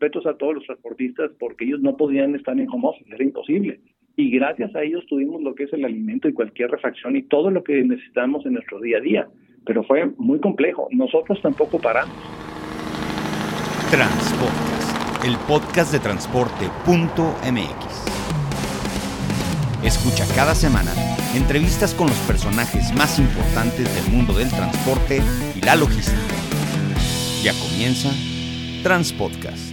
respetos a todos los transportistas porque ellos no podían estar en home era imposible. Y gracias a ellos tuvimos lo que es el alimento y cualquier refacción y todo lo que necesitamos en nuestro día a día. Pero fue muy complejo. Nosotros tampoco paramos. Transpodcast, el podcast de transporte.mx. Escucha cada semana entrevistas con los personajes más importantes del mundo del transporte y la logística. Ya comienza Transpodcast.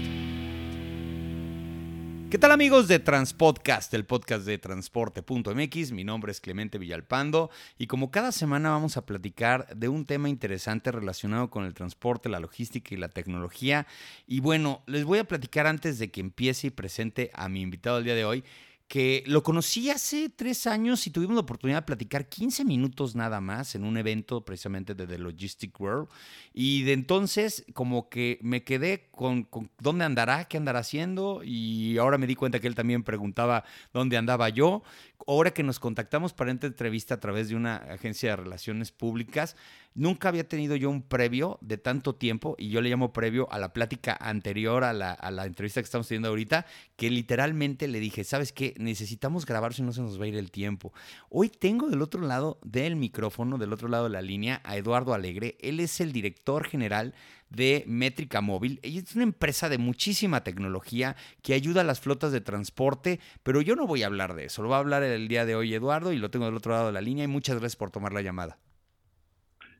¿Qué tal amigos de Transpodcast, el podcast de transporte.mx? Mi nombre es Clemente Villalpando y como cada semana vamos a platicar de un tema interesante relacionado con el transporte, la logística y la tecnología. Y bueno, les voy a platicar antes de que empiece y presente a mi invitado del día de hoy que lo conocí hace tres años y tuvimos la oportunidad de platicar 15 minutos nada más en un evento precisamente de The Logistic World. Y de entonces como que me quedé con, con, dónde andará, qué andará haciendo y ahora me di cuenta que él también preguntaba dónde andaba yo. Ahora que nos contactamos para esta entrevista a través de una agencia de relaciones públicas, Nunca había tenido yo un previo de tanto tiempo, y yo le llamo previo a la plática anterior a la, a la entrevista que estamos teniendo ahorita, que literalmente le dije, ¿sabes qué? Necesitamos grabar si no se nos va a ir el tiempo. Hoy tengo del otro lado del micrófono, del otro lado de la línea, a Eduardo Alegre. Él es el director general de Métrica Móvil. Es una empresa de muchísima tecnología que ayuda a las flotas de transporte, pero yo no voy a hablar de eso. Lo va a hablar el día de hoy Eduardo y lo tengo del otro lado de la línea y muchas gracias por tomar la llamada.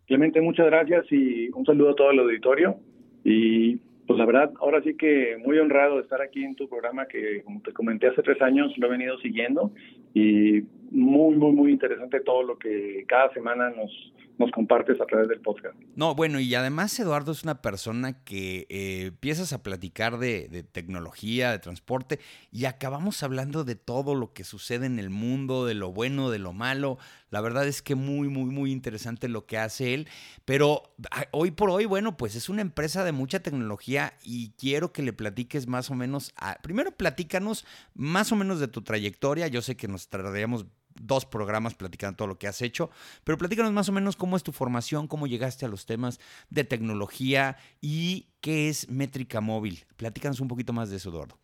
Clemente, muchas gracias y un saludo a todo el auditorio. Y pues la verdad, ahora sí que muy honrado de estar aquí en tu programa que, como te comenté hace tres años, lo he venido siguiendo y muy, muy, muy interesante todo lo que cada semana nos, nos compartes a través del podcast. No, bueno, y además Eduardo es una persona que eh, empiezas a platicar de, tecnología, de transporte, y acabamos hablando de todo lo que sucede en el mundo, de lo bueno, de lo malo. La verdad es que muy, muy, muy interesante lo que hace él. Pero ah, hoy por hoy, bueno, pues es una empresa de mucha tecnología y quiero que le platiques más o menos. Primero, platícanos más o menos de tu trayectoria. Yo sé que nos tardaríamos dos programas platicando todo lo que has hecho, pero platícanos más o menos cómo es tu formación, cómo llegaste a los temas de tecnología y qué es métrica móvil. Platícanos un poquito más de eso, Eduardo.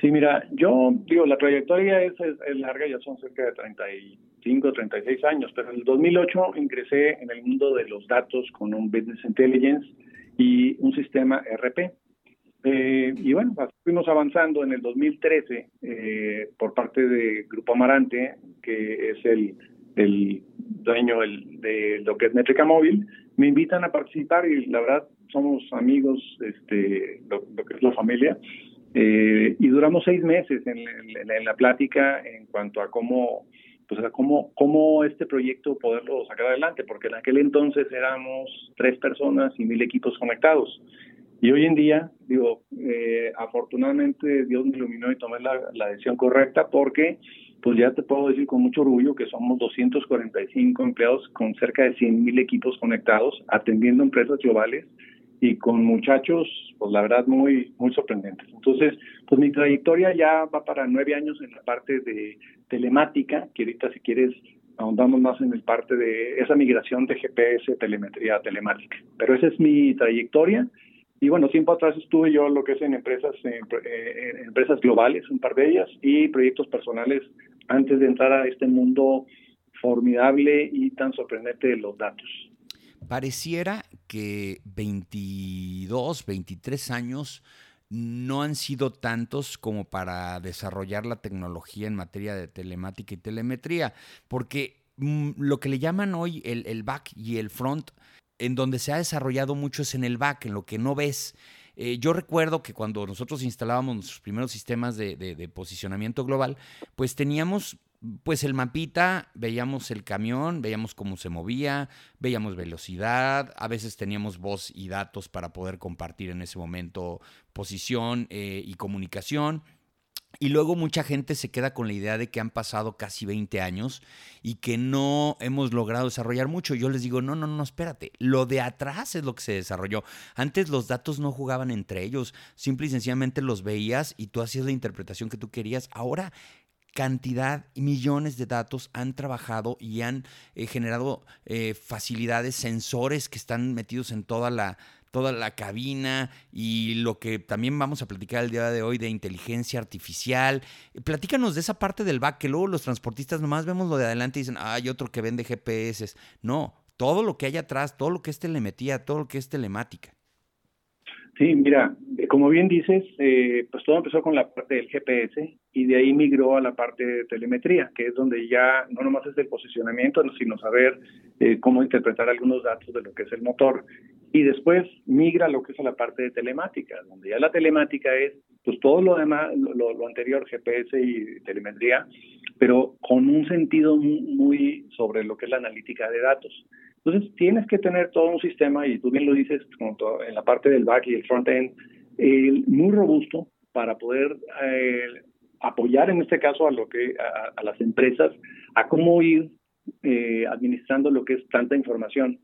Sí, mira, yo digo, la trayectoria es, es, larga, ya son cerca de 35, 36 años, pero en el 2008 ingresé en el mundo de los datos con un Business Intelligence y un sistema RP. Eh, y bueno, fuimos avanzando en el 2013 eh, por parte de Grupo Amarante, que es el, el dueño el, de lo que es Métrica Móvil, me invitan a participar y la verdad somos amigos, este, lo, que es la familia, eh, y duramos seis meses en, en, en, la plática en cuanto a cómo, pues a cómo, cómo este proyecto poderlo sacar adelante, porque en aquel entonces éramos tres personas y mil equipos conectados. Y hoy en día, digo, eh, afortunadamente Dios me iluminó y tomé la, la, decisión correcta porque, pues ya te puedo decir con mucho orgullo que somos 245 empleados con cerca de 100 mil equipos conectados, atendiendo empresas globales y con muchachos, pues la verdad, muy, muy sorprendentes. Entonces, pues mi trayectoria ya va para nueve años en la parte de telemática, que ahorita si quieres ahondamos más en el parte de esa migración de GPS, telemetría, telemática. Pero esa es mi trayectoria y bueno, tiempo atrás estuve yo lo que es en empresas, empresas globales, un par de ellas, y proyectos personales antes de entrar a este mundo formidable y tan sorprendente de los datos. Pareciera que 22, 23 años no han sido tantos como para desarrollar la tecnología en materia de telemática y telemetría, porque mmm, lo que le llaman hoy el, el back y el front en donde se ha desarrollado mucho es en el back, en lo que no ves. Eh, yo recuerdo que cuando nosotros instalábamos nuestros primeros sistemas de, de, de, posicionamiento global, pues teníamos pues el mapita, veíamos el camión, veíamos cómo se movía, veíamos velocidad, a veces teníamos voz y datos para poder compartir en ese momento posición eh, y comunicación. Y luego mucha gente se queda con la idea de que han pasado casi 20 años y que no hemos logrado desarrollar mucho. Yo les digo, no, no, no, espérate. Lo de atrás es lo que se desarrolló. Antes los datos no jugaban entre ellos. Simple y sencillamente los veías y tú hacías la interpretación que tú querías. Ahora cantidad millones de datos han trabajado y han eh, generado eh, facilidades, sensores que están metidos en toda la toda la cabina y lo que también vamos a platicar el día de hoy de inteligencia artificial. Platícanos de esa parte del back, que luego los transportistas nomás vemos lo de adelante y dicen, hay otro que vende GPS. No, todo lo que hay atrás, todo lo que es telemetría, todo lo que es telemática. Sí, mira, como bien dices, eh, pues todo empezó con la parte del GPS y de ahí migró a la parte de telemetría, que es donde ya no nomás es el posicionamiento, sino saber eh, cómo interpretar algunos datos de lo que es el motor. Y después migra a lo que es la parte de telemática, donde ya la telemática es pues todo lo demás, lo, anterior, GPS y telemetría, pero con un sentido muy sobre lo que es la analítica de datos. Entonces, tienes que tener todo un sistema, y tú bien lo dices, en la parte del back y el front-end, muy robusto para poder eh, apoyar en este caso a lo que a, las empresas a cómo ir eh, administrando lo que es tanta información.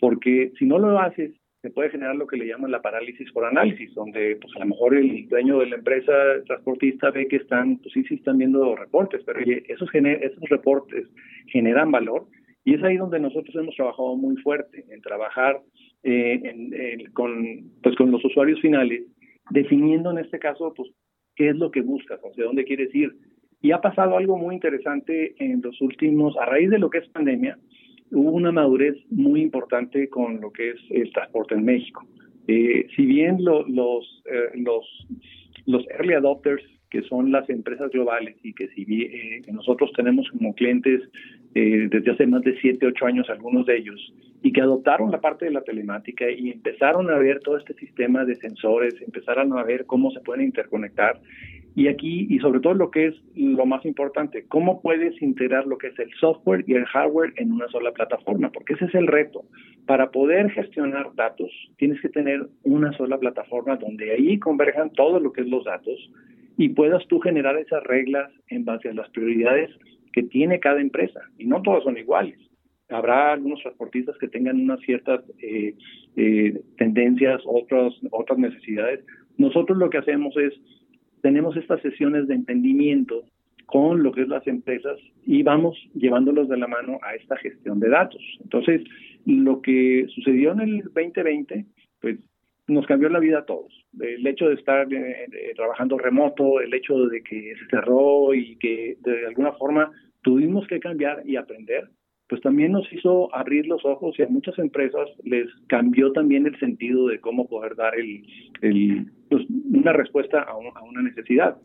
Porque si no lo haces se puede generar lo que le llaman la parálisis por análisis donde pues a lo mejor el dueño de la empresa transportista ve que están pues sí sí están viendo reportes pero esos esos reportes generan valor y es ahí donde nosotros hemos trabajado muy fuerte, en trabajar eh, con, pues, con los usuarios finales, definiendo en este caso pues, qué es lo que buscas, hacia dónde quieres ir. Y ha pasado algo muy interesante en los últimos, a raíz de lo que es pandemia, hubo una madurez muy importante con lo que es el transporte en México. Eh, si bien los, eh, los, los early adopters que son las empresas globales y que si eh, nosotros tenemos como clientes eh, desde hace más de 7, 8 años algunos de ellos y que adoptaron la parte de la telemática y empezaron a ver todo este sistema de sensores, empezaron a ver cómo se pueden interconectar y aquí, y sobre todo lo que es lo más importante, cómo puedes integrar lo que es el software y el hardware en una sola plataforma, porque ese es el reto. Para poder gestionar datos, tienes que tener una sola plataforma donde ahí converjan todo lo que es los datos y puedas tú generar esas reglas en base a las prioridades que tiene cada empresa. Y no todas son iguales. Habrá algunos transportistas que tengan unas ciertas eh, eh, tendencias, otras, otras necesidades. Nosotros lo que hacemos es, tenemos estas sesiones de entendimiento con lo que es las empresas y vamos llevándolos de la mano a esta gestión de datos. Entonces, lo que sucedió en el 2020, pues nos cambió la vida a todos. El hecho de estar eh, eh, trabajando remoto, el hecho de que se cerró y que de alguna forma tuvimos que cambiar y aprender, pues también nos hizo abrir los ojos y a muchas empresas les cambió también el sentido de cómo poder dar el, pues, una respuesta a, una necesidad.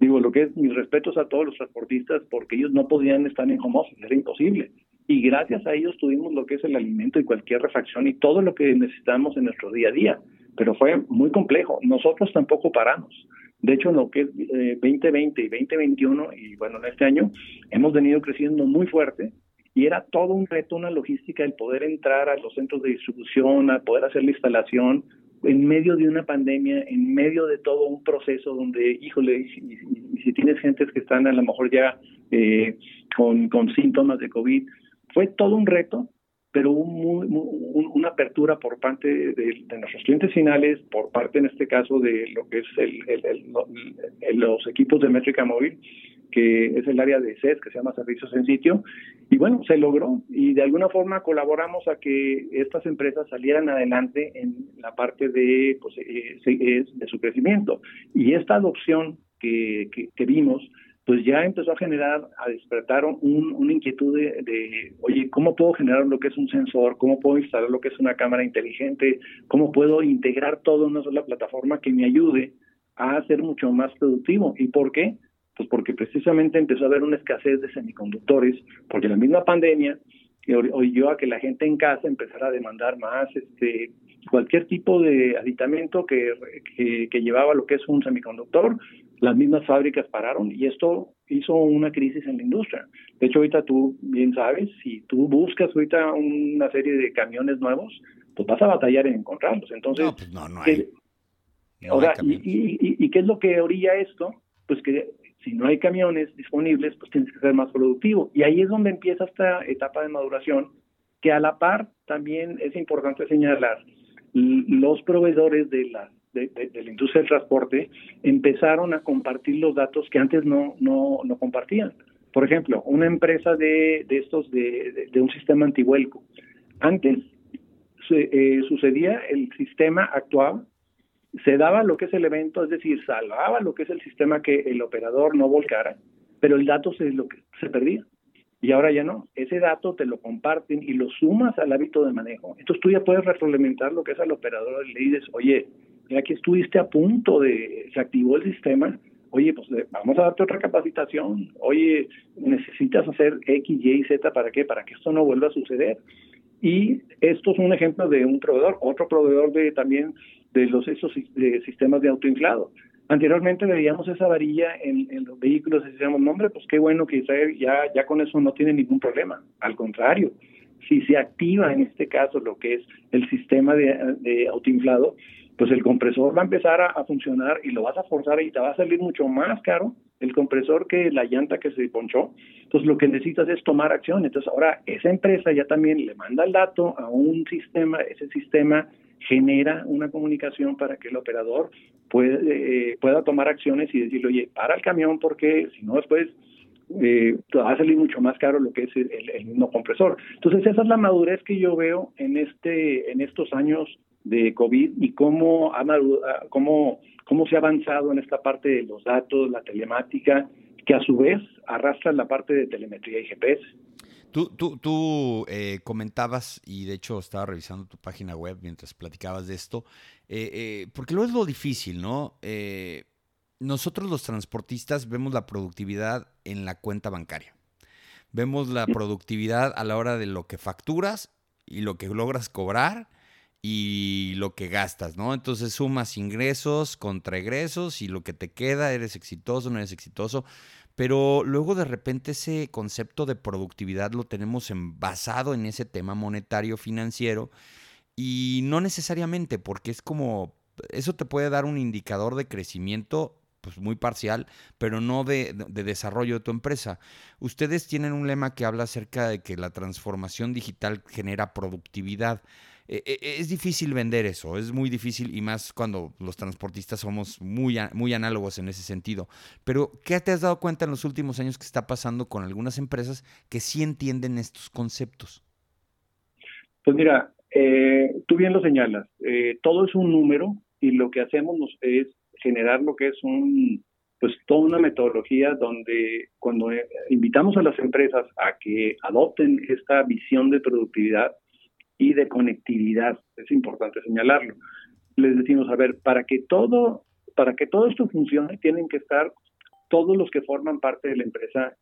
Digo, lo que es mis respetos a todos los transportistas porque ellos no podían estar en home era imposible. Y gracias a ellos tuvimos lo que es el alimento y cualquier refacción y todo lo que necesitamos en nuestro día a día pero fue muy complejo. Nosotros tampoco paramos. De hecho, en lo que es 2020 eh, y 2021, y bueno, en este año, hemos venido creciendo muy fuerte y era todo un reto, una logística, el poder entrar a los centros de distribución, a poder hacer la instalación en medio de una pandemia, en medio de todo un proceso donde, híjole, y, si tienes gentes que están a lo mejor ya eh, con, con síntomas de COVID, fue todo un reto, pero muy, una apertura por parte de, nuestros clientes finales, por parte en este caso de lo que es el, los equipos de métrica móvil, que es el área de SES, que se llama Servicios en Sitio, y bueno, se logró y de alguna forma colaboramos a que estas empresas salieran adelante en la parte de, pues, eh, su crecimiento. Y esta adopción que vimos, pues ya empezó a generar, a despertar una inquietud de, oye, ¿cómo puedo generar lo que es un sensor? ¿Cómo puedo instalar lo que es una cámara inteligente? ¿Cómo puedo integrar todo en una sola plataforma que me ayude a ser mucho más productivo? ¿Y por qué? Pues porque precisamente empezó a haber una escasez de semiconductores, porque la misma pandemia oyó a que la gente en casa empezara a demandar más este cualquier tipo de aditamento que llevaba lo que es un semiconductor las mismas fábricas pararon y esto hizo una crisis en la industria. De hecho, ahorita tú bien sabes, si tú buscas ahorita una serie de camiones nuevos, pues vas a batallar en encontrarlos. Entonces, no, pues no, no hay. y, qué es lo que orilla esto? Pues que si no hay camiones disponibles, pues tienes que ser más productivo. Y ahí es donde empieza esta etapa de maduración, que a la par también es importante señalar, los proveedores de las de, la industria del transporte empezaron a compartir los datos que antes no, no, no compartían. Por ejemplo, una empresa de, de estos de, de, un sistema antihuelco. Antes eh, sucedía, el sistema actuaba, se daba lo que es el evento, es decir, salvaba lo que es el sistema que el operador no volcara, pero el dato se, lo que, se perdía. Y ahora ya no. Ese dato te lo comparten y lo sumas al hábito de manejo. Entonces tú ya puedes retroalimentar lo que es al operador y le dices, oye, ya que estuviste a punto de, se activó el sistema, oye, pues eh, vamos a darte otra capacitación, oye, necesitas hacer X, Y, Z, ¿para qué? Para que esto no vuelva a suceder. Y esto es un ejemplo de un proveedor, otro proveedor de también de los esos de sistemas de autoinflado. Anteriormente veíamos esa varilla en, los vehículos y decíamos, no hombre, pues qué bueno que ya, ya con eso no tiene ningún problema. Al contrario, si se activa en este caso lo que es el sistema de autoinflado, pues el compresor va a empezar a, funcionar y lo vas a forzar y te va a salir mucho más caro el compresor que la llanta que se ponchó. Entonces lo que necesitas es tomar acción. Entonces ahora esa empresa ya también le manda el dato a un sistema, ese sistema genera una comunicación para que el operador puede, eh, pueda tomar acciones y decirle, oye, para el camión porque si no después eh, va a salir mucho más caro lo que es el, el, mismo compresor. Entonces esa es la madurez que yo veo en este en estos años de COVID y cómo, ha, cómo, cómo se ha avanzado en esta parte de los datos, la telemática, que a su vez arrastra la parte de telemetría y GPS. Tú, tú, tú eh, comentabas, y de hecho estaba revisando tu página web mientras platicabas de esto, eh, eh, porque luego es lo difícil, ¿no? nosotros los transportistas vemos la productividad en la cuenta bancaria. Vemos la productividad a la hora de lo que facturas y lo que logras cobrar y lo que gastas, ¿no? Entonces sumas ingresos contra egresos y lo que te queda, eres exitoso, no eres exitoso. Pero luego de repente ese concepto de productividad lo tenemos basado en ese tema monetario financiero y no necesariamente porque es como, eso te puede dar un indicador de crecimiento pues muy parcial, pero no de, de, desarrollo de tu empresa. Ustedes tienen un lema que habla acerca de que la transformación digital genera productividad. E, e, es difícil vender eso, es muy difícil y más cuando los transportistas somos muy, muy análogos en ese sentido. Pero, ¿qué te has dado cuenta en los últimos años que está pasando con algunas empresas que sí entienden estos conceptos? Pues mira, eh, tú bien lo señalas, eh, todo es un número y lo que hacemos es generar lo que es un, pues toda una metodología donde cuando eh, invitamos a las empresas a que adopten esta visión de productividad, y de conectividad, es importante señalarlo. Les decimos, a ver, para que todo, para que todo esto funcione, tienen que estar todos los que forman parte de la empresa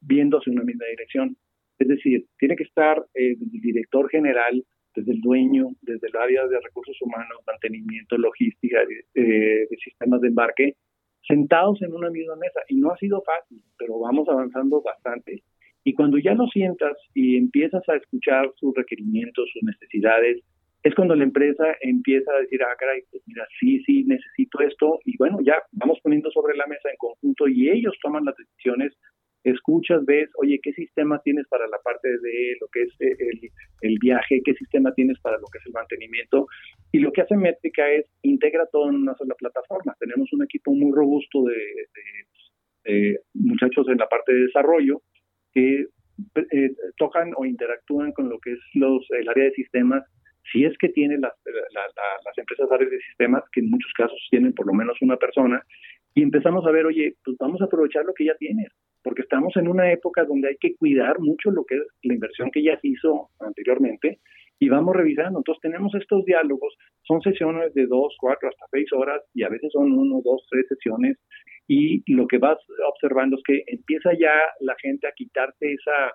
viéndose en una misma dirección. Es decir, tiene que estar eh, el director general, desde el dueño, desde el área de recursos humanos, mantenimiento, logística, eh, de sistemas de embarque, sentados en una misma mesa. Y no ha sido fácil, pero vamos avanzando bastante. Y cuando ya lo sientas y empiezas a escuchar sus requerimientos, sus necesidades, es cuando la empresa empieza a decir, ah, caray, pues mira, sí, sí, necesito esto. Y bueno, ya vamos poniendo sobre la mesa en conjunto y ellos toman las decisiones. Escuchas, ves, oye, ¿qué sistema tienes para la parte de lo que es eh, el, viaje? ¿Qué sistema tienes para lo que es el mantenimiento? Y lo que hace Métrica es integra todo en una sola plataforma. Tenemos un equipo muy robusto de muchachos en la parte de desarrollo que eh, tocan o interactúan con lo que es los, el área de sistemas, si es que tienen las, las empresas áreas de sistemas, que en muchos casos tienen por lo menos una persona, y empezamos a ver, oye, pues vamos a aprovechar lo que ya tienes, porque estamos en una época donde hay que cuidar mucho lo que es la inversión que ya se hizo anteriormente, y vamos revisando. Entonces tenemos estos diálogos, son sesiones de dos, cuatro, hasta seis horas, y a veces son uno, dos, tres sesiones, y lo que vas observando es que empieza ya la gente a quitarse esa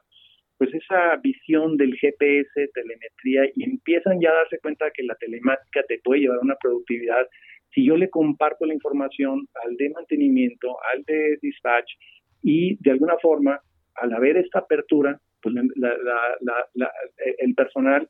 pues esa visión del GPS, telemetría, y empiezan ya a darse cuenta que la telemática te puede llevar a una productividad. Si yo le comparto la información al de mantenimiento, al de dispatch, y de alguna forma, al haber esta apertura, pues el personal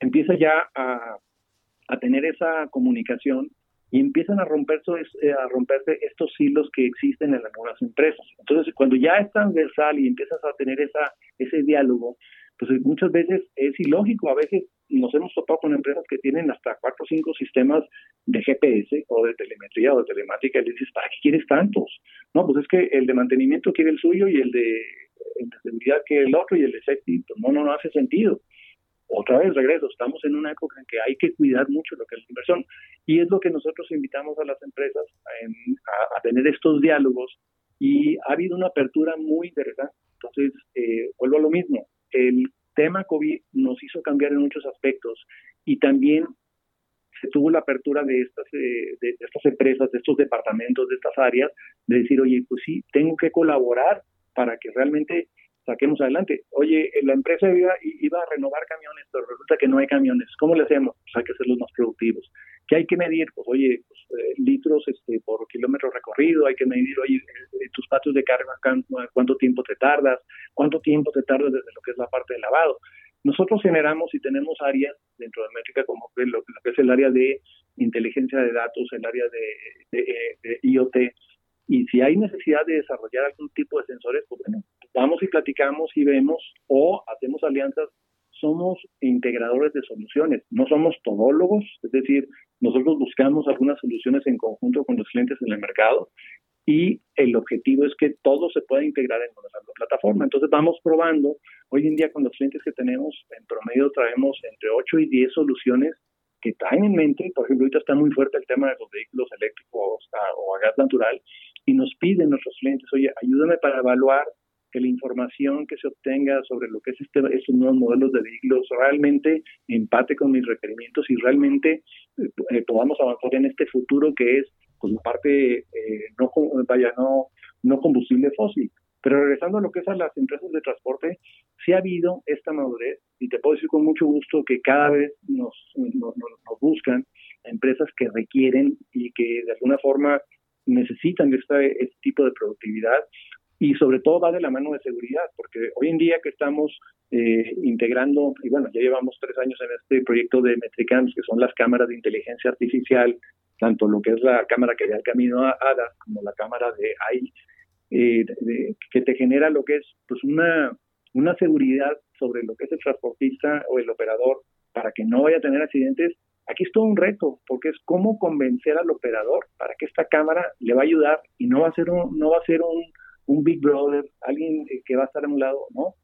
empieza ya a tener esa comunicación y empiezan a, romperse, eh, a romperse estos hilos que existen en algunas empresas. Entonces, cuando ya es transversal y empiezas a tener esa, ese diálogo, pues muchas veces es ilógico. A veces nos hemos topado con empresas que tienen hasta cuatro o cinco sistemas de GPS o de telemetría o de telemática y le dices, ¿para qué quieres tantos? No, pues es que el de mantenimiento quiere el suyo y el de, seguridad quiere el otro y el de safety, pues no, no, no hace sentido. Otra vez regreso, estamos en una época en que hay que cuidar mucho lo que es la inversión y es lo que nosotros invitamos a las empresas a, tener estos diálogos y ha habido una apertura muy interesante. Entonces, eh, vuelvo a lo mismo, el tema COVID nos hizo cambiar en muchos aspectos y también se tuvo la apertura de estas, eh, de estas empresas, de estos departamentos, de estas áreas, de decir, oye, pues sí, tengo que colaborar para que realmente saquemos adelante. Oye, la empresa iba, iba, a renovar camiones, pero resulta que no hay camiones. ¿Cómo le hacemos? Pues hay que hacerlos más productivos. ¿Qué hay que medir? Pues oye, pues, eh, litros este, por kilómetro recorrido, hay que medir, oye, eh, tus patios de carga, cuánto tiempo te tardas, cuánto tiempo te tardas desde lo que es la parte de lavado. Nosotros generamos y tenemos áreas dentro de Métrica como lo, que es el área de inteligencia de datos, el área de, de IoT, y si hay necesidad de desarrollar algún tipo de sensores, pues bueno, vamos y platicamos y vemos o hacemos alianzas. Somos integradores de soluciones, no somos todólogos, es decir, nosotros buscamos algunas soluciones en conjunto con los clientes en el mercado y el objetivo es que todo se pueda integrar en nuestra plataforma. Entonces vamos probando. Hoy en día con los clientes que tenemos, en promedio traemos entre 8 y 10 soluciones que traen en mente, por ejemplo, ahorita está muy fuerte el tema de los vehículos eléctricos o a gas natural, y nos piden nuestros clientes, oye, ayúdame para evaluar que la información que se obtenga sobre lo que es este, estos nuevos modelos de vehículos realmente empate con mis requerimientos y realmente eh, eh, podamos avanzar en este futuro que es pues la parte eh, no vaya no no combustible fósil. Pero regresando a lo que es las empresas de transporte sí ha habido esta madurez y te puedo decir con mucho gusto que cada vez nos, nos, nos buscan empresas que requieren y que de alguna forma necesitan este, este tipo de productividad y sobre todo va de la mano de seguridad, porque hoy en día que estamos eh, integrando, y bueno, ya llevamos tres años en este proyecto de Metricams, que son las cámaras de inteligencia artificial, tanto lo que es la cámara que da el camino a ADA como la cámara de AI, eh, que te genera lo que es pues una, una seguridad sobre lo que es el transportista o el operador para que no vaya a tener accidentes Aquí es todo un reto, porque es cómo convencer al operador para que esta cámara le va a ayudar y no va a ser un, no va a ser un, un Big Brother, alguien eh, que va a estar a un lado, ¿no?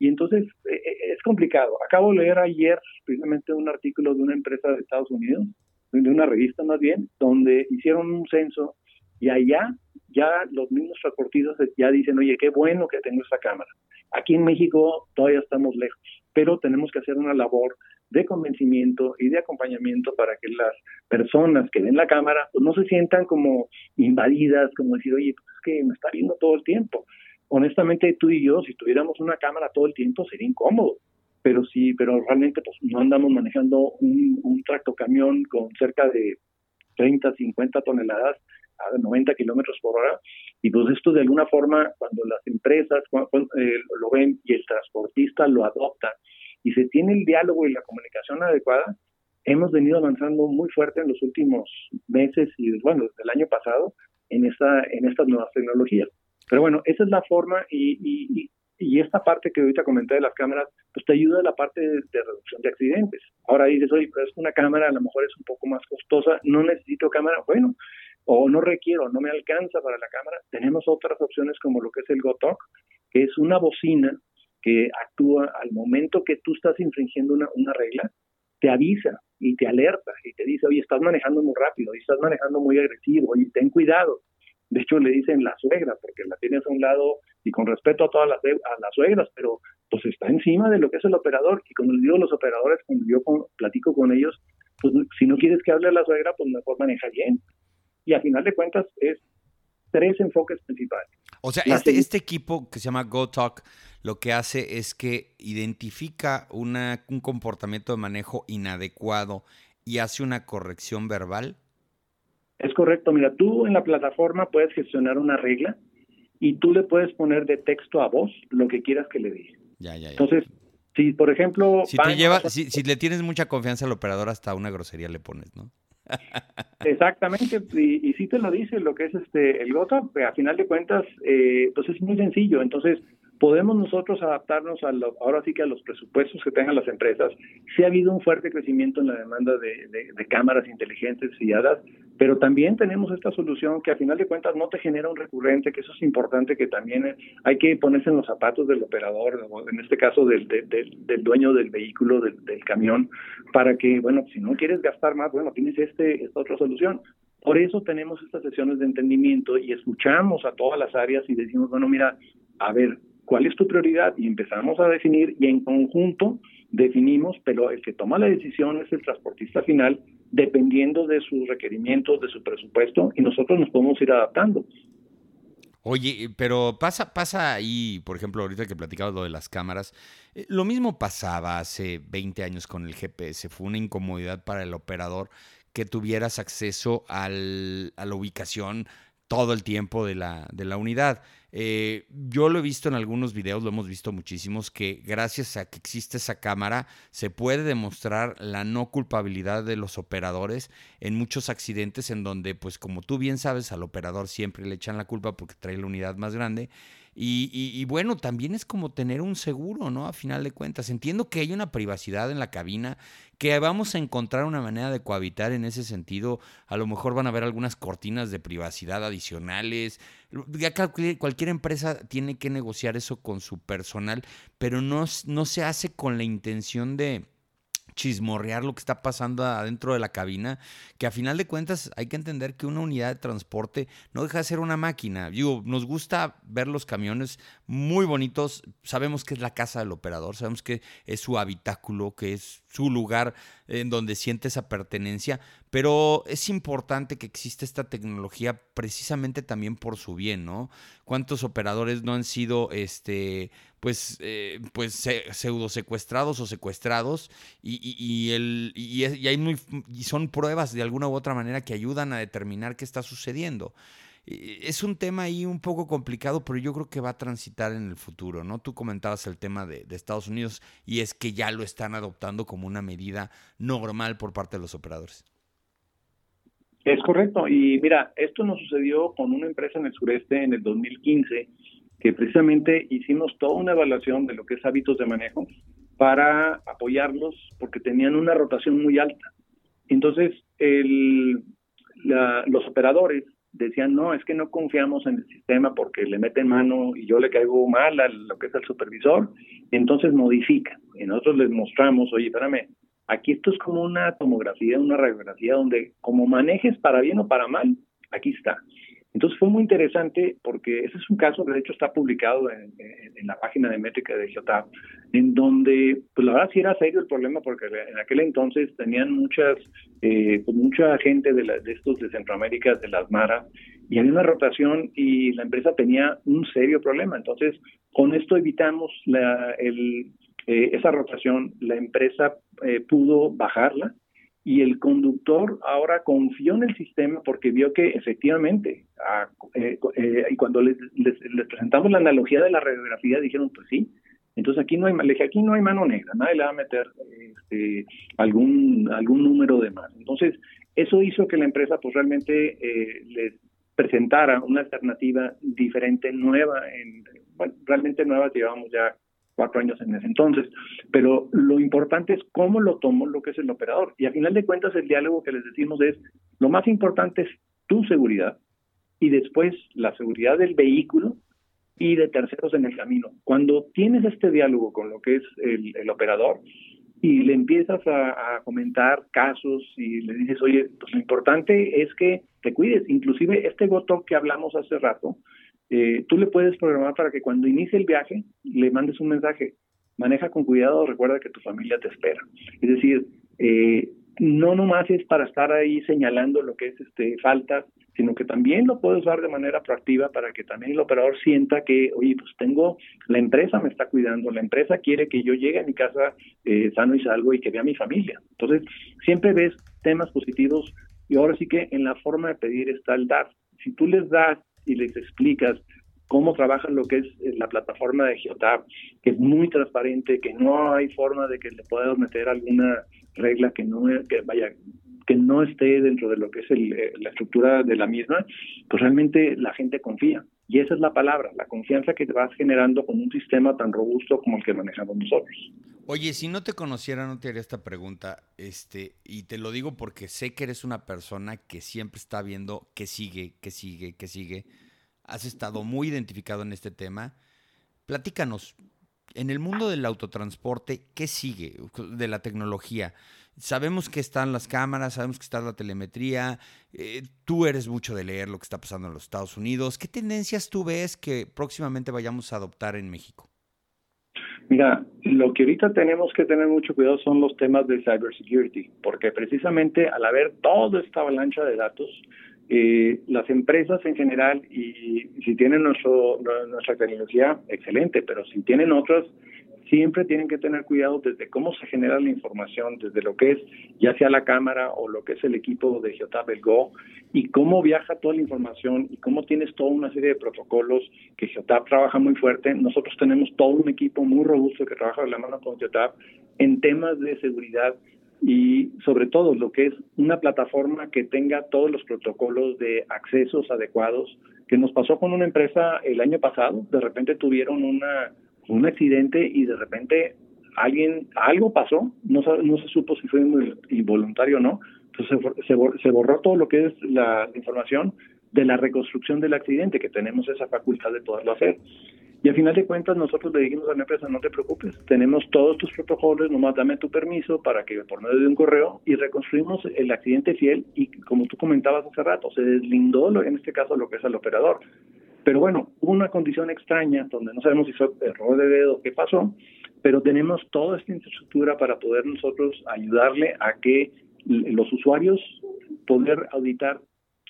Y entonces eh, eh, es complicado. Acabo de leer ayer precisamente un artículo de una empresa de Estados Unidos, de una revista más bien, donde hicieron un censo y allá ya los mismos transportistas ya dicen, oye, qué bueno que tengo esta cámara. Aquí en México todavía estamos lejos, pero tenemos que hacer una labor de convencimiento y de acompañamiento para que las personas que ven la cámara pues, no se sientan como invadidas, como decir, oye, pues es que me está viendo todo el tiempo. Honestamente, tú y yo, si tuviéramos una cámara todo el tiempo, sería incómodo. Pero sí, pero realmente pues no andamos manejando un, un tractocamión con cerca de 30, 50 toneladas a 90 kilómetros por hora. Y pues esto de alguna forma, cuando las empresas eh, lo ven y el transportista lo adopta, y se tiene el diálogo y la comunicación adecuada, hemos venido avanzando muy fuerte en los últimos meses y, bueno, desde el año pasado en, esta, en estas nuevas tecnologías. Pero bueno, esa es la forma y, y, y esta parte que ahorita comenté de las cámaras, pues te ayuda a la parte de, reducción de accidentes. Ahora dices, oye, pero es una cámara, a lo mejor es un poco más costosa, no necesito cámara, bueno, o no requiero, no me alcanza para la cámara. Tenemos otras opciones como lo que es el GoTalk, que es una bocina que actúa al momento que tú estás infringiendo una, una regla, te avisa y te alerta y te dice, oye, estás manejando muy rápido y estás manejando muy agresivo y ten cuidado. De hecho, le dicen la suegra, porque la tienes a un lado y con respeto a todas las, a las suegras, pero pues está encima de lo que es el operador. Y les digo, los operadores, cuando yo platico con ellos, pues si no quieres que hable a la suegra, pues mejor maneja bien. Y a final de cuentas es tres enfoques principales. O sea, este, este equipo que se llama GoTalk lo que hace es que identifica una, un comportamiento de manejo inadecuado y hace una corrección verbal. Es correcto. Mira, tú en la plataforma puedes gestionar una regla y tú le puedes poner de texto a voz lo que quieras que le diga. Ya, ya, ya. Entonces, si por ejemplo... Si, te lleva, si, si le tienes mucha confianza al operador, hasta una grosería le pones, ¿no? Exactamente, y, y sí te lo dice lo que es este el GOTA, a final de cuentas, eh, pues es muy sencillo. Entonces, podemos nosotros adaptarnos a lo, ahora sí que a los presupuestos que tengan las empresas. Sí ha habido un fuerte crecimiento en la demanda de, cámaras inteligentes guiadas, pero también tenemos esta solución que a final de cuentas no te genera un recurrente, que eso es importante, que también hay que ponerse en los zapatos del operador, en este caso del, del dueño del vehículo, del, camión, para que, bueno, si no quieres gastar más, bueno, tienes este, esta otra solución. Por eso tenemos estas sesiones de entendimiento y escuchamos a todas las áreas y decimos, bueno, mira, a ver, cuál es tu prioridad y empezamos a definir y en conjunto definimos, pero el que toma la decisión es el transportista final, dependiendo de sus requerimientos, de su presupuesto, y nosotros nos podemos ir adaptando. Oye, pero pasa, pasa ahí, por ejemplo, ahorita que platicabas lo de las cámaras, eh, lo mismo pasaba hace 20 años con el GPS, fue una incomodidad para el operador que tuvieras acceso a la ubicación todo el tiempo de la, de la unidad. Eh, yo lo he visto en algunos videos, lo hemos visto muchísimos, que gracias a que existe esa cámara se puede demostrar la no culpabilidad de los operadores en muchos accidentes en donde, pues como tú bien sabes, al operador siempre le echan la culpa porque trae la unidad más grande y, bueno, también es como tener un seguro, ¿no? A final de cuentas. Entiendo que hay una privacidad en la cabina, que vamos a encontrar una manera de cohabitar en ese sentido. A lo mejor van a haber algunas cortinas de privacidad adicionales. Ya cualquier empresa tiene que negociar eso con su personal, pero no, no se hace con la intención de chismorrear lo que está pasando adentro de la cabina, que a final de cuentas hay que entender que una unidad de transporte no deja de ser una máquina. Digo, nos gusta ver los camiones muy bonitos, sabemos que es la casa del operador, sabemos que es su habitáculo, que es su lugar en donde siente esa pertenencia, pero es importante que exista esta tecnología precisamente también por su bien, ¿no? ¿Cuántos operadores no han sido, este, pues, eh, pues pseudo secuestrados o secuestrados y, y, el, y, hay muy, y son pruebas de alguna u otra manera que ayudan a determinar qué está sucediendo? Es un tema ahí un poco complicado, pero yo creo que va a transitar en el futuro, ¿no? Tú comentabas el tema de, Estados Unidos y es que ya lo están adoptando como una medida normal por parte de los operadores. Es correcto. Y mira, esto nos sucedió con una empresa en el sureste en el 2015, que precisamente hicimos toda una evaluación de lo que es hábitos de manejo para apoyarlos porque tenían una rotación muy alta. Entonces, el, los operadores decían, no, es que no confiamos en el sistema porque le meten mano y yo le caigo mal a lo que es el supervisor, entonces modifica. Y nosotros les mostramos, oye, espérame, aquí esto es como una tomografía, una radiografía donde como manejes para bien o para mal, aquí está. Entonces fue muy interesante porque ese es un caso que de hecho está publicado en, la página de métrica de Geotab, en donde, pues la verdad sí era serio el problema porque en aquel entonces tenían muchas, eh, pues, mucha gente de, de estos de Centroamérica, de las maras, y había una rotación y la empresa tenía un serio problema. Entonces, con esto evitamos la, el, eh, esa rotación, la empresa eh, pudo bajarla y el conductor ahora confió en el sistema porque vio que efectivamente, ah, eh, eh, y cuando les, les, presentamos la analogía de la radiografía, dijeron, pues sí, entonces aquí no hay, le aquí no hay mano negra, nadie le va a meter este, algún, algún número de más. Entonces, eso hizo que la empresa pues realmente eh, les presentara una alternativa diferente, nueva, en, realmente nueva, llevamos ya cuatro años en ese entonces. Pero lo importante es cómo lo tomó lo que es el operador. Y a final de cuentas el diálogo que les decimos es, lo más importante es tu seguridad y después la seguridad del vehículo y de terceros en el camino. Cuando tienes este diálogo con lo que es el, operador y le empiezas a, a, comentar casos y le dices, oye, pues lo importante es que te cuides. Inclusive este botón que hablamos hace rato, eh, tú le puedes programar para que cuando inicie el viaje le mandes un mensaje, maneja con cuidado, recuerda que tu familia te espera. Es decir, eh, no nomás es para estar ahí señalando lo que es este faltas, sino que también lo puedes usar de manera proactiva para que también el operador sienta que, oye, pues tengo, la empresa me está cuidando, la empresa quiere que yo llegue a mi casa eh, sano y salvo y que vea a mi familia. Entonces, siempre ves temas positivos y ahora sí que en la forma de pedir está el dar. Si tú les das y les explicas cómo trabaja lo que es eh, la plataforma de Geotab, que es muy transparente, que no hay forma de que le puedas meter alguna regla que no que vaya que no esté dentro de lo que es el, eh, la estructura de la misma, pues realmente la gente confía. Y esa es la palabra, la confianza que te vas generando con un sistema tan robusto como el que manejamos nosotros. Oye, si no te conociera, no te haría esta pregunta, este, y te lo digo porque sé que eres una persona que siempre está viendo qué sigue, qué sigue, qué sigue. Has estado muy identificado en este tema. Platícanos, en el mundo del autotransporte, ¿qué sigue de la tecnología? Sabemos que están las cámaras, sabemos que está la telemetría. Eh, tú eres mucho de leer lo que está pasando en los Estados Unidos. ¿Qué tendencias tú ves que próximamente vayamos a adoptar en México? Mira, lo que ahorita tenemos que tener mucho cuidado son los temas de cybersecurity, porque precisamente al haber toda esta avalancha de datos, eh, las empresas en general, y si tienen nuestro, nuestra tecnología, excelente, pero si tienen otras, siempre tienen que tener cuidado desde cómo se genera la información, desde lo que es ya sea la cámara o lo que es el equipo de Geotab el Go y cómo viaja toda la información y cómo tienes toda una serie de protocolos que Geotab trabaja muy fuerte. Nosotros tenemos todo un equipo muy robusto que trabaja de la mano con Geotab en temas de seguridad y sobre todo lo que es una plataforma que tenga todos los protocolos de accesos adecuados, que nos pasó con una empresa el año pasado, de repente tuvieron una un accidente y de repente alguien, algo pasó, no, no se supo si fue involuntario o no, entonces se, se, borró todo lo que es la información de la reconstrucción del accidente, que tenemos esa facultad de poderlo hacer. Y al final de cuentas nosotros le dijimos a la empresa, no te preocupes, tenemos todos tus protocolos, nomás dame tu permiso para que por medio de un correo y reconstruimos el accidente fiel y como tú comentabas hace rato, se deslindó en este caso lo que es el operador. Pero bueno, hubo una condición extraña donde no sabemos si fue error de dedo o qué pasó, pero tenemos toda esta infraestructura para poder nosotros ayudarle a que los usuarios poder auditar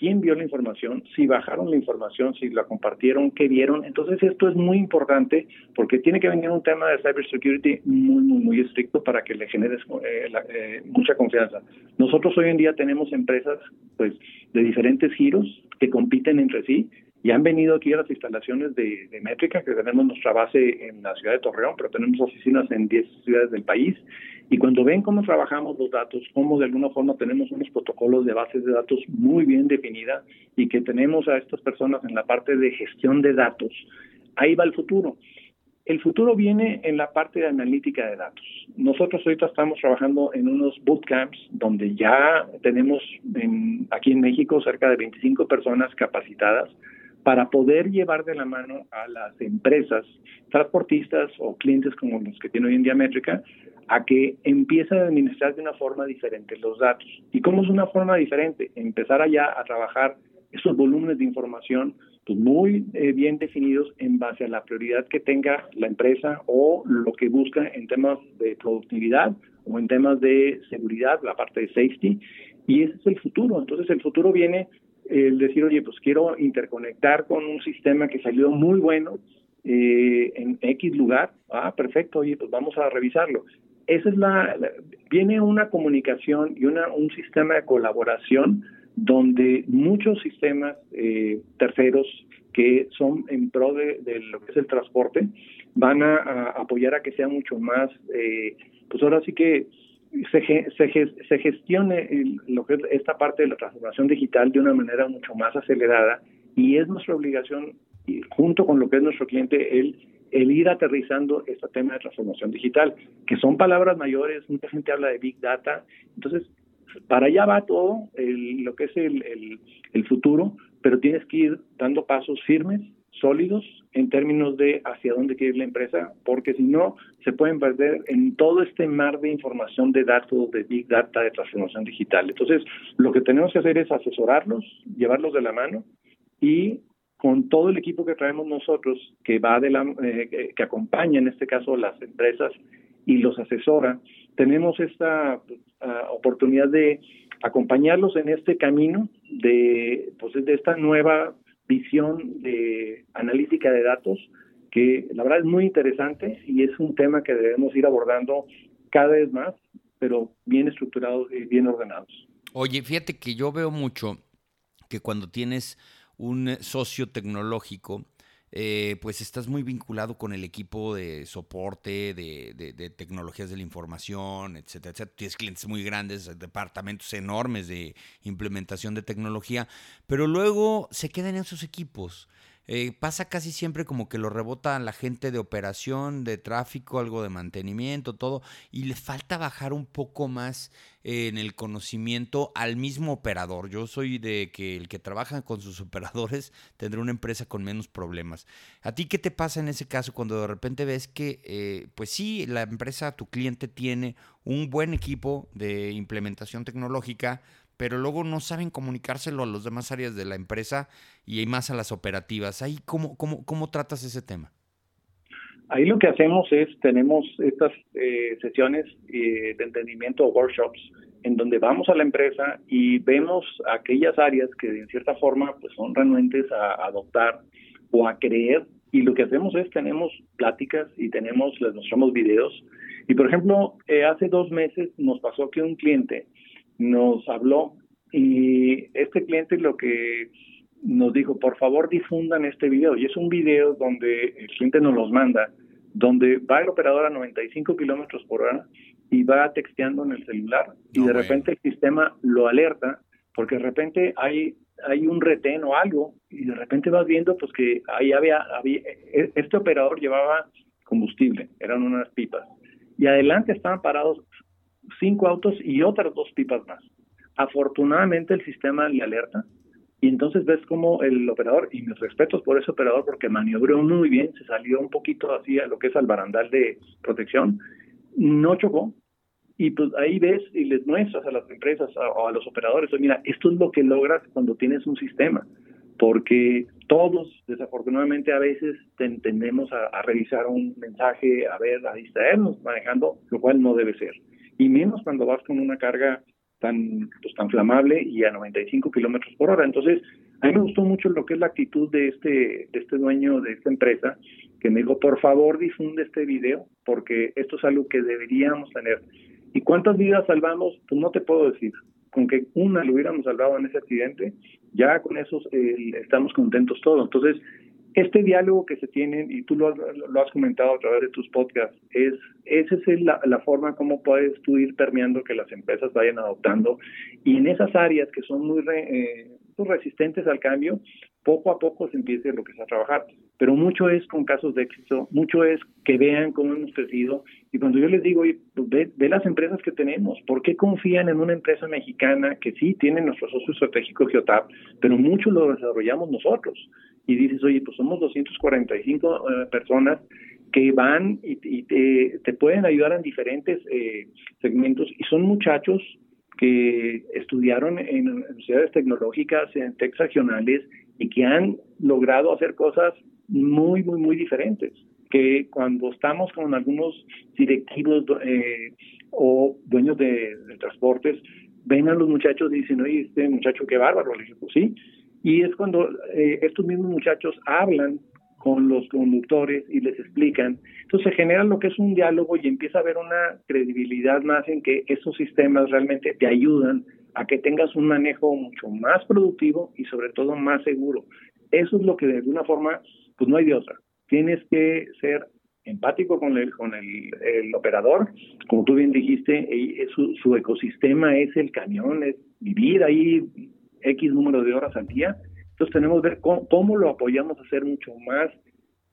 quién vio la información, si bajaron la información, si la compartieron, qué vieron. Entonces esto es muy importante porque tiene que venir un tema de cybersecurity muy, muy, muy estricto para que le generes eh, eh, mucha confianza. Nosotros hoy en día tenemos empresas pues de diferentes giros que compiten entre sí y han venido aquí a las instalaciones de, de Métrica, que tenemos nuestra base en la ciudad de Torreón, pero tenemos oficinas en 10 ciudades del país. Y cuando ven cómo trabajamos los datos, cómo de alguna forma tenemos unos protocolos de bases de datos muy bien definida y que tenemos a estas personas en la parte de gestión de datos, ahí va el futuro. El futuro viene en la parte de analítica de datos. Nosotros ahorita estamos trabajando en unos bootcamps donde ya tenemos aquí en México cerca de 25 personas capacitadas para poder llevar de la mano a las empresas, transportistas o clientes como los que tiene hoy en día Métrica, a que empiecen a administrar de una forma diferente los datos. ¿Y cómo es una forma diferente? Empezar allá a trabajar esos volúmenes de información pues muy eh, bien definidos en base a la prioridad que tenga la empresa o lo que busca en temas de productividad o en temas de seguridad, la parte de safety. Y ese es el futuro. Entonces el futuro viene el decir, oye, pues quiero interconectar con un sistema que salió muy bueno eh, en X lugar. Ah, perfecto, oye, pues vamos a revisarlo. Esa es la, viene una comunicación y una, un sistema de colaboración donde muchos sistemas eh, terceros que son en pro de, lo que es el transporte van a, apoyar a que sea mucho más, eh, pues ahora sí que se, se, se gestione lo que es esta parte de la transformación digital de una manera mucho más acelerada y es nuestra obligación, junto con lo que es nuestro cliente, el, el ir aterrizando este tema de transformación digital, que son palabras mayores, mucha gente habla de Big Data, entonces para allá va todo lo que es el, el, el futuro, pero tienes que ir dando pasos firmes sólidos en términos de hacia dónde quiere ir la empresa, porque si no, se pueden perder en todo este mar de información de datos, de big data, de transformación digital. Entonces, lo que tenemos que hacer es asesorarlos, llevarlos de la mano y con todo el equipo que traemos nosotros, que va de la, eh, que acompaña en este caso las empresas y los asesora, tenemos esta ah, oportunidad de acompañarlos en este camino de, pues, de esta nueva visión de analítica de datos que la verdad es muy interesante y es un tema que debemos ir abordando cada vez más, pero bien estructurados y bien ordenados. Oye, fíjate que yo veo mucho que cuando tienes un socio tecnológico, eh, pues estás muy vinculado con el equipo de soporte, de, tecnologías de la información, etcétera, etcétera. Tienes clientes muy grandes, departamentos enormes de implementación de tecnología, pero luego se quedan en esos equipos. Eh, pasa casi siempre como que lo rebota la gente de operación, de tráfico, algo de mantenimiento, todo, y le falta bajar un poco más en el conocimiento al mismo operador. Yo soy de que el que trabaja con sus operadores tendrá una empresa con menos problemas. ¿A ti qué te pasa en ese caso cuando de repente ves que, eh, pues sí, la empresa, tu cliente tiene un buen equipo de implementación tecnológica, pero luego no saben comunicárselo a las demás áreas de la empresa y más a las operativas. Ahí, ¿cómo, cómo, cómo tratas ese tema? Ahí lo que hacemos es, tenemos estas eh, sesiones eh, de entendimiento o workshops en donde vamos a la empresa y vemos aquellas áreas que de cierta forma pues son renuentes a adoptar o a creer y lo que hacemos es tenemos pláticas y tenemos les mostramos videos y por ejemplo eh, hace dos meses nos pasó que un cliente nos habló y este cliente lo que nos dijo, por favor difundan este video. Y es un video donde el cliente nos los manda, donde va el operador a 95 kilómetros por hora y va texteando en el celular y de repente el sistema lo alerta porque de repente hay hay un retén o algo y de repente vas viendo pues que ahí había, había e, este operador llevaba combustible, eran unas pipas y adelante estaban parados cinco autos y otras dos pipas más. Afortunadamente el sistema le alerta y entonces ves como el operador, y mis respetos por ese operador porque maniobró muy bien, se salió un poquito así a lo que es al barandal de protección, no chocó, y pues ahí ves y les muestras a las empresas o a, los operadores, mira, esto es lo que logras cuando tienes un sistema, porque todos desafortunadamente a veces tendemos a, a revisar un mensaje, a ver, a distraernos manejando, lo cual no debe ser y menos cuando vas con una carga tan, pues, tan flamable y a 95 kilómetros por hora. Entonces, a mí me gustó mucho lo que es la actitud de este, de este dueño de esta empresa, que me dijo, por favor, difunde este video, porque esto es algo que deberíamos tener. ¿Y cuántas vidas salvamos? Pues no te puedo decir. Con que una lo hubiéramos salvado en ese accidente, ya con eso eh, estamos contentos todos. Entonces, este diálogo que se tiene, y tú lo, has comentado a través de tus podcasts, es esa es la, forma como puedes tú ir permeando que las empresas vayan adoptando y en esas áreas que son muy eh, pues resistentes al cambio, poco a poco se empiece lo a trabajar. Pero mucho es con casos de éxito, mucho es que vean cómo hemos crecido. Y cuando yo les digo, pues ve, ve, las empresas que tenemos, ¿por qué confían en una empresa mexicana que sí tiene nuestro socio estratégico Geotap, pero mucho lo desarrollamos nosotros? Y dices, oye, pues somos 245 eh, personas que van y, te, te, pueden ayudar en diferentes eh, segmentos y son muchachos que estudiaron en universidades tecnológicas, en tech regionales y que han logrado hacer cosas muy, muy, muy diferentes. Que cuando estamos con algunos directivos eh, o dueños de, transportes, ven a los muchachos y dicen, oye, este muchacho qué bárbaro. Le dije, pues sí. Y es cuando eh, estos mismos muchachos hablan con los conductores y les explican. Entonces se genera lo que es un diálogo y empieza a haber una credibilidad más en que esos sistemas realmente te ayudan a que tengas un manejo mucho más productivo y sobre todo más seguro. Eso es lo que de alguna forma, pues no hay de otra. Tienes que ser empático con el con el, operador, como tú bien dijiste, su, su ecosistema es el camión, es vivir ahí X número de horas al día, entonces tenemos que ver cómo, lo apoyamos a hacer mucho más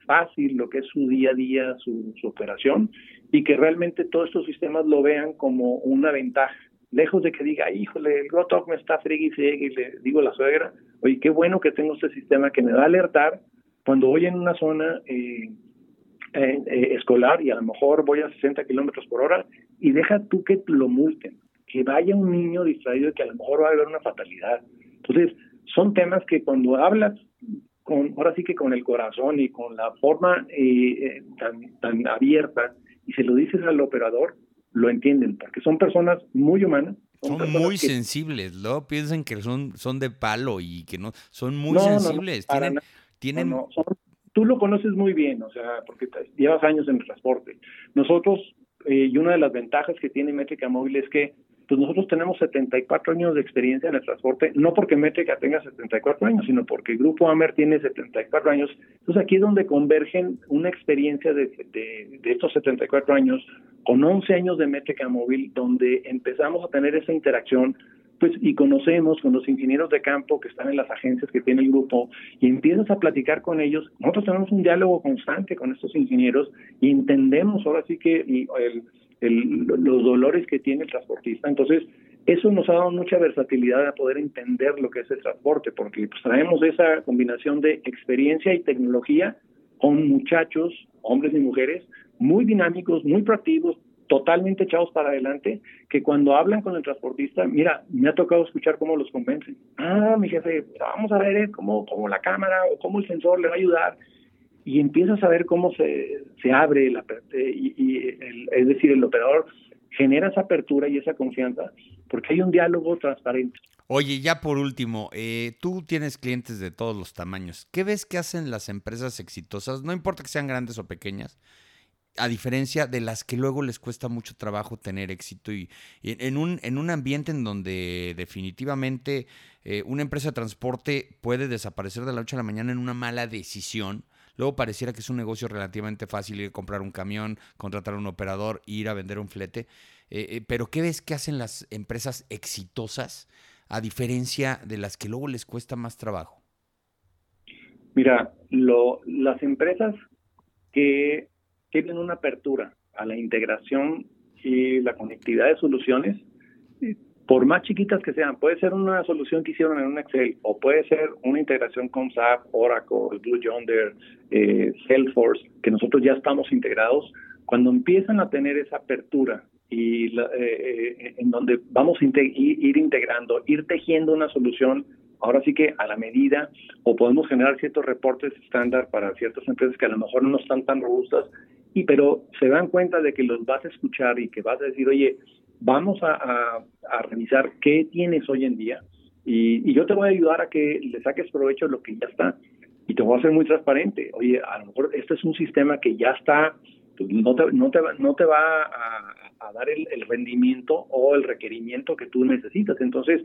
fácil lo que es su día a día, su, operación, y que realmente todos estos sistemas lo vean como una ventaja. Lejos de que diga, híjole, el GoTalk me está fregui y le digo a la suegra, oye, qué bueno que tengo este sistema que me va a alertar cuando voy en una zona eh, eh, escolar y a lo mejor voy a 60 kilómetros por hora y deja tú que lo multen, que vaya un niño distraído y que a lo mejor va a haber una fatalidad. Entonces, son temas que cuando hablas con, ahora sí que con el corazón y con la forma eh, eh, tan, tan abierta y se lo dices al operador, lo entienden, porque son personas muy humanas. Son, muy sensibles, ¿no? Piensan que son, son de palo y que no, son muy sensibles. tienen, tienen... tú lo conoces muy bien, o sea, porque llevas años en el transporte. Nosotros, eh, y una de las ventajas que tiene Métrica Móvil es que pues nosotros tenemos 74 años de experiencia en el transporte, no porque Métrica tenga 74 años, sino porque el Grupo Amer tiene 74 años. Entonces aquí es donde convergen una experiencia de, de, de estos 74 años con 11 años de Métrica Móvil, donde empezamos a tener esa interacción pues y conocemos con los ingenieros de campo que están en las agencias que tiene el grupo y empiezas a platicar con ellos, nosotros tenemos un diálogo constante con estos ingenieros y entendemos ahora sí que los dolores que tiene el transportista. Entonces, eso nos ha dado mucha versatilidad a poder entender lo que es el transporte, porque pues, traemos esa combinación de experiencia y tecnología con muchachos, hombres y mujeres, muy dinámicos, muy proactivos, totalmente echados para adelante, que cuando hablan con el transportista, mira, me ha tocado escuchar cómo los convencen. Ah, mi jefe, vamos a ver eh, cómo, cómo la cámara o cómo el sensor le va a ayudar. Y empiezas a ver cómo se, se abre, la, y, y es decir, el operador genera esa apertura y esa confianza porque hay un diálogo transparente. Oye, ya por último, eh, tú tienes clientes de todos los tamaños. ¿Qué ves que hacen las empresas exitosas? No importa que sean grandes o pequeñas, a diferencia de las que luego les cuesta mucho trabajo tener éxito y, en, un, en un ambiente en donde definitivamente eh, una empresa de transporte puede desaparecer de la noche a la mañana en una mala decisión. Luego pareciera que es un negocio relativamente fácil ir a comprar un camión, contratar a un operador, ir a vender un flete. Eh, eh, pero ¿qué ves que hacen las empresas exitosas a diferencia de las que luego les cuesta más trabajo? Mira, lo, las empresas que tienen una apertura a la integración y la conectividad de soluciones, por más chiquitas que sean, puede ser una solución que hicieron en un Excel o puede ser una integración con SAP, Oracle, Blue Yonder, eh, Salesforce, que nosotros ya estamos integrados, cuando empiezan a tener esa apertura y eh, eh, en donde vamos a ir integrando, ir tejiendo una solución ahora sí que a la medida o podemos generar ciertos reportes estándar para ciertas empresas que a lo mejor no están tan robustas y pero se dan cuenta de que los vas a escuchar y que vas a decir oye vamos a, revisar qué tienes hoy en día y, y, yo te voy a ayudar a que le saques provecho de lo que ya está. Y te voy a hacer muy transparente. Oye a lo mejor este es un sistema que ya está pues no te, no te, no te va a, dar el, rendimiento o el requerimiento que tú necesitas. Entonces,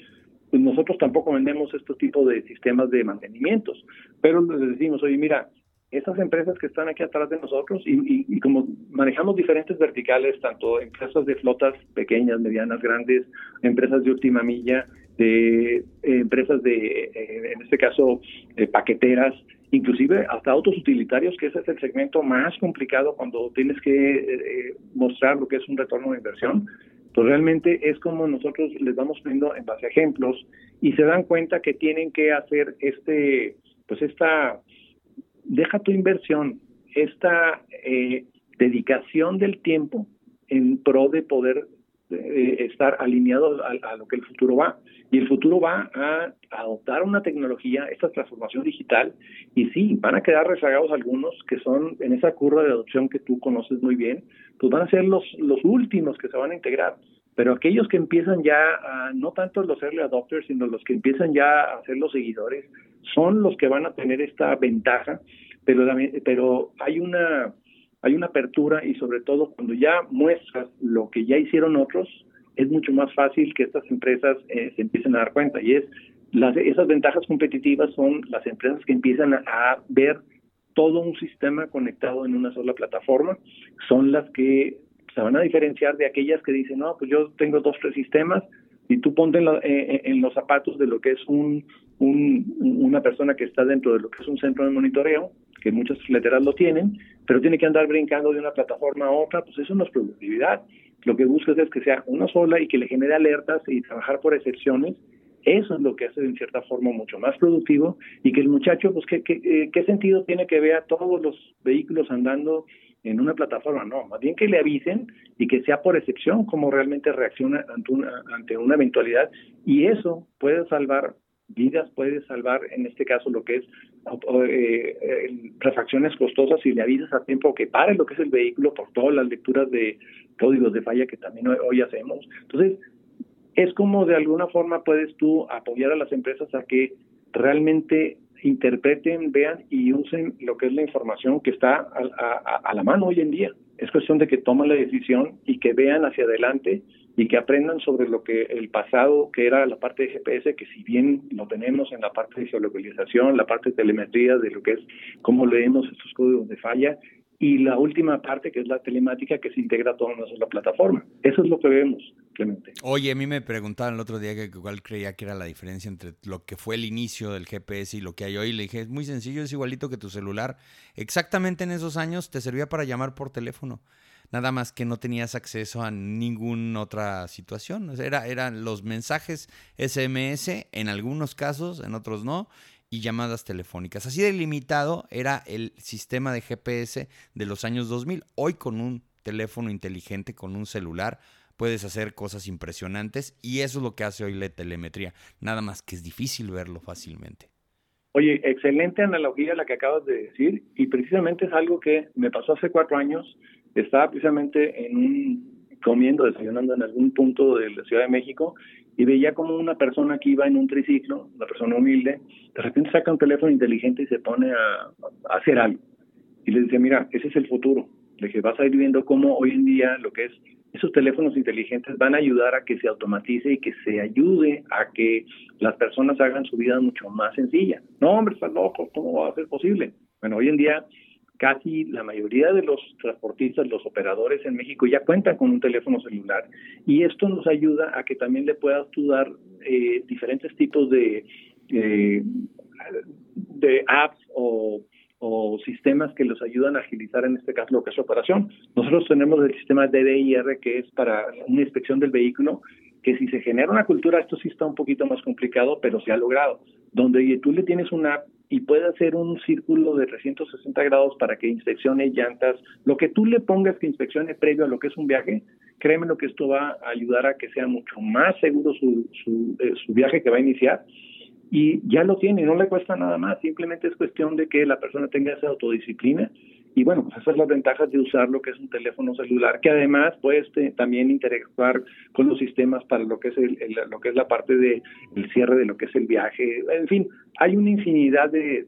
pues nosotros tampoco vendemos este tipo de sistemas de mantenimientos, pero les decimos, oye, mira, estas empresas que están aquí atrás de nosotros y, y, como manejamos diferentes verticales, tanto empresas de flotas pequeñas, medianas, grandes, empresas de última milla, de eh, empresas de, eh, en este caso, paqueteras, inclusive hasta autos utilitarios, que ese es el segmento más complicado cuando tienes que eh, mostrar lo que es un retorno de inversión, pues realmente es como nosotros les vamos poniendo en base a ejemplos y se dan cuenta que tienen que hacer este, pues esta, deja tu inversión, esta eh, dedicación del tiempo en pro de poder eh, estar alineado a, lo que el futuro va. Y el futuro va a adoptar una tecnología, esta transformación digital, y sí, van a quedar rezagados algunos que son en esa curva de adopción que tú conoces muy bien, pues van a ser los, los últimos que se van a integrar. Pero aquellos que empiezan ya, a, no tanto los early adopters, sino los que empiezan ya a ser los seguidores, son los que van a tener esta ventaja, pero, pero hay una hay una apertura y sobre todo cuando ya muestras lo que ya hicieron otros, es mucho más fácil que estas empresas eh, se empiecen a dar cuenta. Y es las, esas ventajas competitivas son las empresas que empiezan a, ver todo un sistema conectado en una sola plataforma, son las que se van a diferenciar de aquellas que dicen, no, pues yo tengo dos, tres sistemas, y tú ponte en, eh, en, los zapatos de lo que es un, un, una persona que está dentro de lo que es un centro de monitoreo, que muchas fleteras lo tienen, pero tiene que andar brincando de una plataforma a otra, pues eso no es productividad. Lo que buscas es que sea una sola y que le genere alertas y trabajar por excepciones. Eso es lo que hace en cierta forma mucho más productivo y que el muchacho, pues, ¿qué, qué, eh, qué sentido tiene que vea todos los vehículos andando en una plataforma? No, más bien que le avisen y que sea por excepción cómo realmente reacciona ante una, ante una eventualidad y eso puede salvar vidas, puede salvar en este caso lo que es eh, eh, costosas si le avisas a tiempo que pare lo que es el vehículo por todas las lecturas de códigos de falla que también hoy, hacemos. Entonces, es como de alguna forma puedes tú apoyar a las empresas a que realmente interpreten, vean y usen lo que es la información que está a, a la mano hoy en día. Es cuestión de que tomen la decisión y que vean hacia adelante y que aprendan sobre lo que el pasado, que era la parte de GPS, que si bien lo tenemos en la parte de geolocalización, la parte de telemetría, de lo que es cómo leemos estos códigos de falla, y la última parte que es la telemática que se integra todo en una sola plataforma. Eso es lo que vemos, Clemente. Oye, a mí me preguntaban el otro día que igual creía que era la diferencia entre lo que fue el inicio del GPS y lo que hay hoy. Le dije, es muy sencillo, es igualito que tu celular. Exactamente en esos años te servía para llamar por teléfono. Nada más que no tenías acceso a ninguna otra situación. Era, eran los mensajes SMS en algunos casos, en otros no y llamadas telefónicas. Así de limitado era el sistema de GPS de los años 2000. Hoy con un teléfono inteligente, con un celular, puedes hacer cosas impresionantes y eso es lo que hace hoy la telemetría. Nada más que es difícil verlo fácilmente. Oye, excelente analogía la que acabas de decir y precisamente es algo que me pasó hace cuatro años. Estaba precisamente en un comiendo, desayunando en algún punto de la Ciudad de México y veía como una persona que iba en un triciclo, una persona humilde, de repente saca un teléfono inteligente y se pone a, hacer algo. Y le decía, mira, ese es el futuro. Le dije, vas a ir viendo cómo hoy en día lo que es esos teléfonos inteligentes van a ayudar a que se automatice y que se ayude a que las personas hagan su vida mucho más sencilla. No, hombre, estás loco, ¿cómo va a ser posible? Bueno, hoy en día casi la mayoría de los transportistas, los operadores en México ya cuentan con un teléfono celular y esto nos ayuda a que también le puedas tú dar eh, diferentes tipos de, eh, de apps o, o, sistemas que los ayudan a agilizar en este caso lo que es operación. Nosotros tenemos el sistema DDIR que es para una inspección del vehículo que si se genera una cultura, esto sí está un poquito más complicado, pero se ha logrado, donde tú le tienes una app y puede hacer un círculo de 360 grados para que inspeccione llantas, lo que tú le pongas que inspeccione previo a lo que es un viaje, créeme lo que esto va a ayudar a que sea mucho más seguro su, su, eh, su viaje que va a iniciar y ya lo tiene, no le cuesta nada más, simplemente es cuestión de que la persona tenga esa autodisciplina y bueno, pues esas son las ventajas de usar lo que es un teléfono celular, que además puede este, también interactuar con los sistemas para lo que es el, lo que es la parte de el cierre de lo que es el viaje. En fin, hay una infinidad de,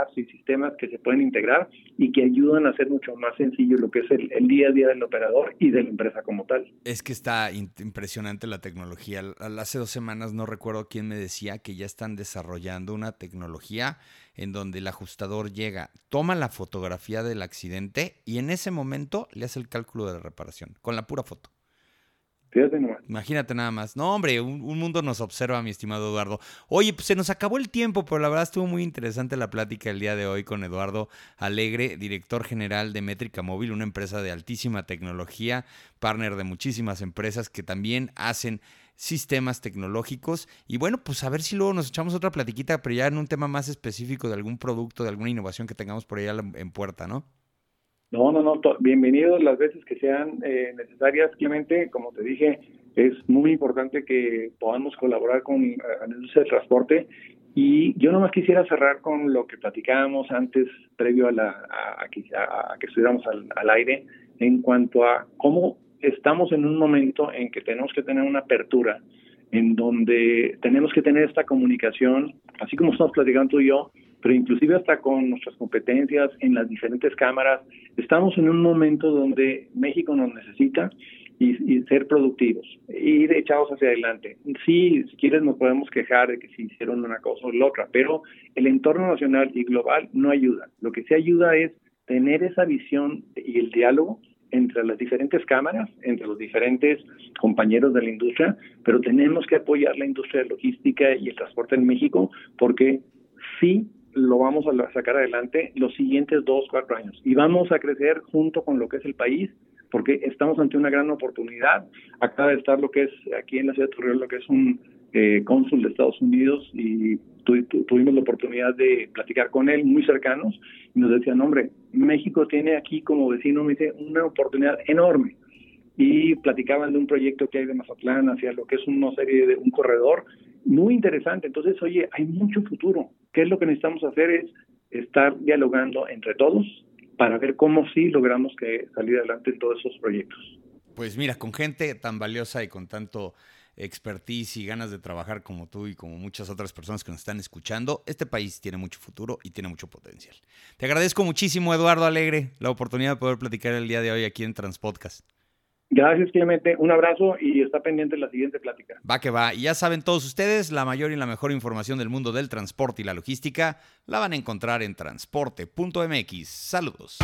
apps y sistemas que se pueden integrar y que ayudan a hacer mucho más sencillo lo que es el, el día a día del operador y de la empresa como tal. Es que está impresionante la tecnología. Hace dos semanas no recuerdo quién me decía que ya están desarrollando una tecnología en donde el ajustador llega, toma la fotografía del accidente y en ese momento le hace el cálculo de la reparación, con la pura foto. Imagínate nada más. No, hombre, un, mundo nos observa, mi estimado Eduardo. Oye, pues se nos acabó el tiempo, pero la verdad estuvo muy interesante la plática el día de hoy con Eduardo Alegre, director general de Métrica Móvil, una empresa de altísima tecnología, partner de muchísimas empresas que también hacen sistemas tecnológicos. Y bueno, pues a ver si luego nos echamos otra platiquita, pero ya en un tema más específico de algún producto, de alguna innovación que tengamos por allá en puerta, ¿no? No, no, no, bienvenidos las veces que sean eh, necesarias. Clemente, como te dije, es muy importante que podamos colaborar con eh, la industria del transporte. Y yo nomás quisiera cerrar con lo que platicábamos antes, previo a, la, a, que, estuviéramos al, al aire, en cuanto a cómo estamos en un momento en que tenemos que tener una apertura, en donde tenemos que tener esta comunicación, así como estamos platicando tú y yo, pero inclusive hasta con nuestras competencias en las diferentes cámaras, estamos en un momento donde México nos necesita y, ser productivos, ir echados hacia adelante. Sí, si quieres nos podemos quejar de que si hicieron una cosa o la otra, pero el entorno nacional y global no ayuda. Lo que sí ayuda es tener esa visión y el diálogo entre las diferentes cámaras, entre los diferentes compañeros de la industria, pero tenemos que apoyar la industria de logística y el transporte en México porque sí lo vamos a sacar adelante los siguientes dos, cuatro años y vamos a crecer junto con lo que es el país porque estamos ante una gran oportunidad. Acaba de estar lo que es aquí en la ciudad de Torreón, lo que es un eh, cónsul de Estados Unidos y tuvimos la oportunidad de platicar con él muy cercanos y nos decían, hombre, México tiene aquí como vecino, me dice, una oportunidad enorme. Y platicaban de un proyecto que hay de Mazatlán hacia lo que es una serie de un corredor muy interesante. Entonces, oye, hay mucho futuro. ¿Qué es lo que necesitamos hacer? Es estar dialogando entre todos para ver cómo sí logramos que salir adelante en todos esos proyectos. Pues mira, con gente tan valiosa y con tanto expertise y ganas de trabajar como tú y como muchas otras personas que nos están escuchando, este país tiene mucho futuro y tiene mucho potencial. Te agradezco muchísimo, Eduardo Alegre, la oportunidad de poder platicar el día de hoy aquí en Transpodcast. Gracias, Clemente. Un abrazo y está pendiente la siguiente plática. Va que va. Y ya saben todos ustedes, la mayor y la mejor información del mundo del transporte y la logística la van a encontrar en transporte.mx. Saludos.